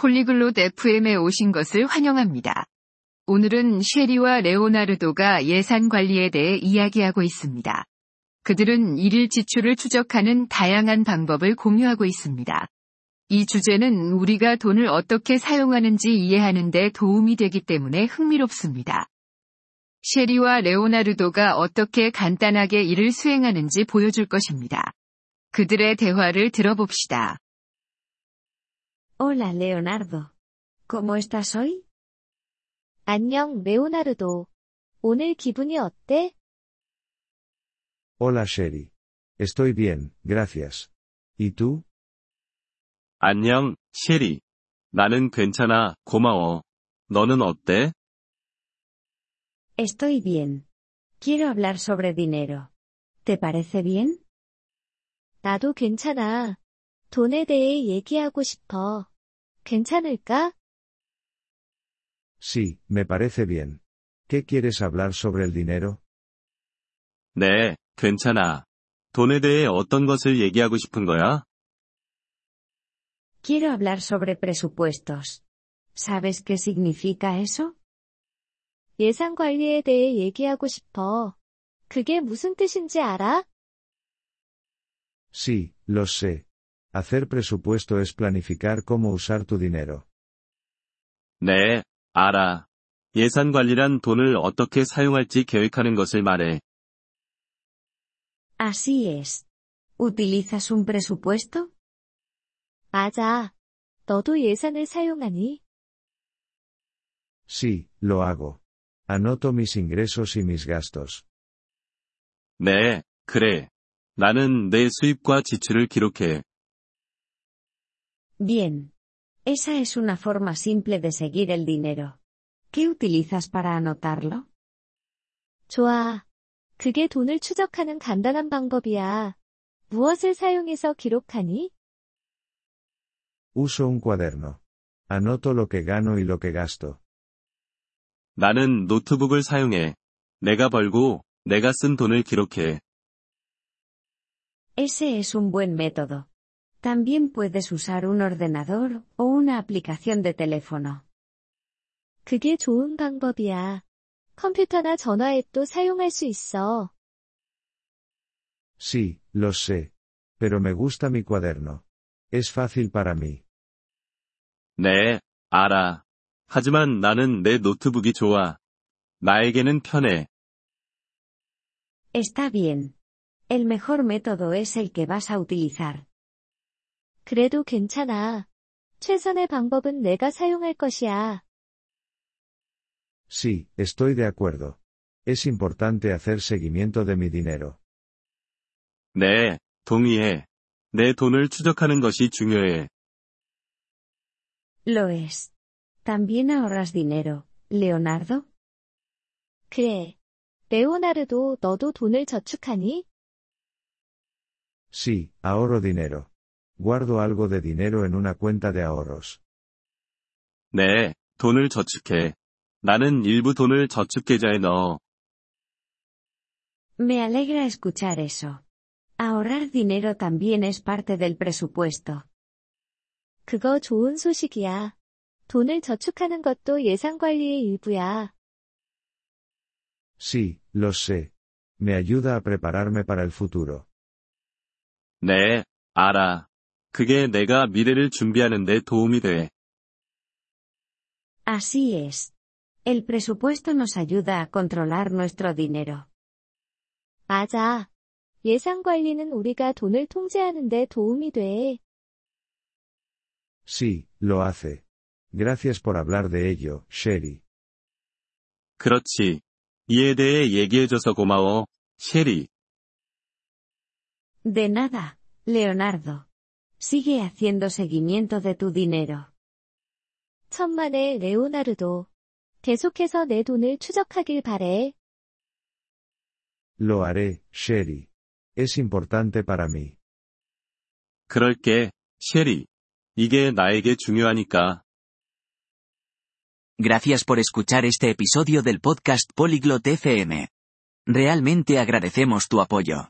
폴리글롯 FM에 오신 것을 환영합니다. 오늘은 쉐리와 레오나르도가 예산 관리에 대해 이야기하고 있습니다. 그들은 일일 지출을 추적하는 다양한 방법을 공유하고 있습니다. 이 주제는 우리가 돈을 어떻게 사용하는지 이해하는 데 도움이 되기 때문에 흥미롭습니다. 쉐리와 레오나르도가 어떻게 간단하게 일을 수행하는지 보여줄 것입니다. 그들의 대화를 들어봅시다. Hola Leonardo. ¿Cómo estás hoy? 안녕, 레오나르도. 오늘 기분이 어때? Hola Sherry. Estoy bien, gracias. ¿Y tú? 안녕, 셰리. 나는 괜찮아, 고마워. 너는 어때? Estoy bien. Quiero hablar sobre dinero. ¿Te parece bien? 나도 괜찮아. 돈에 대해 얘기하고 싶어. 괜찮을까? Sí, me parece bien. ¿Qué quieres hablar sobre el dinero? 네, 괜찮아. 돈에 대해 어떤 것을 얘기하고 싶은 거야? Quiero hablar sobre presupuestos. ¿Sabes qué significa eso? 예산 관리에 대해 얘기하고 싶어. 그게 무슨 뜻인지 알아? Sí, lo sé. Hacer presupuesto es planificar cómo usar tu dinero. 네, 알아. 예산 관리란 돈을 어떻게 사용할지 계획하는 것을 말해. Así es. ¿Utilizas un presupuesto? 맞아. 너도 예산을 사용하니? Sí, lo hago. Anoto mis ingresos y mis gastos. 네, 그래. 나는 내 수입과 지출을 기록해. Bien. Esa es una forma simple de seguir el dinero. ¿Qué utilizas para anotarlo? 좋아. 그게 돈을 추적하는 간단한 방법이야. 무엇을 사용해서 기록하니? Uso un cuaderno. Anoto lo que gano y lo que gasto. 나는 노트북을 사용해. 내가 벌고, 내가 쓴 돈을 기록해. Ese es un buen método. También puedes usar un ordenador o una aplicación de teléfono. 그게 좋은 방법이야. 컴퓨터나 전화 앱도 사용할 수 있어. Sí, lo sé. Pero me gusta mi cuaderno. Es fácil para mí. 네, 알아. 하지만 나는 내 노트북이 좋아. 나에게는 편해. Está bien. El mejor método es el que vas a utilizar. 그래도 괜찮아. 최선의 방법은 내가 사용할 것이야. Sí, estoy de acuerdo. Es importante hacer seguimiento de mi dinero. 네, 동의해. 내 돈을 추적하는 것이 중요해. Lo es. ¿También ahorras dinero, Leonardo? 그래. 레오나르도 너도 돈을 저축하니? Sí, ahorro dinero. Guardo algo de dinero en una cuenta de ahorros. 네, 돈을 저축해. 나는 일부 돈을 저축 계좌에 넣어. Me alegra escuchar eso. Ahorrar dinero también es parte del presupuesto. 그거 좋은 소식이야. 돈을 저축하는 것도 예산 관리의 일부야. Sí, lo sé. Me ayuda a prepararme para el futuro. 네, 알아. 그게 내가 미래를 준비하는 데 도움이 돼. Así es. El presupuesto nos ayuda a controlar nuestro dinero. 맞아. 예산 관리는 우리가 돈을 통제하는 데 도움이 돼. Sí, lo hace. Gracias por hablar de ello, Sherry. 그렇지. 이에 대해 얘기해줘서 고마워, 셰리. De nada, Leonardo. Sigue haciendo seguimiento de tu dinero. 천만에 레오나르도. 계속해서 내 돈을 추적하길 바래. Lo haré, Sherry. Es importante para mí. 그럴게, 셰리. 이게 나에게 중요하니까. Gracias por escuchar este episodio del podcast Polyglot FM. Realmente agradecemos tu apoyo.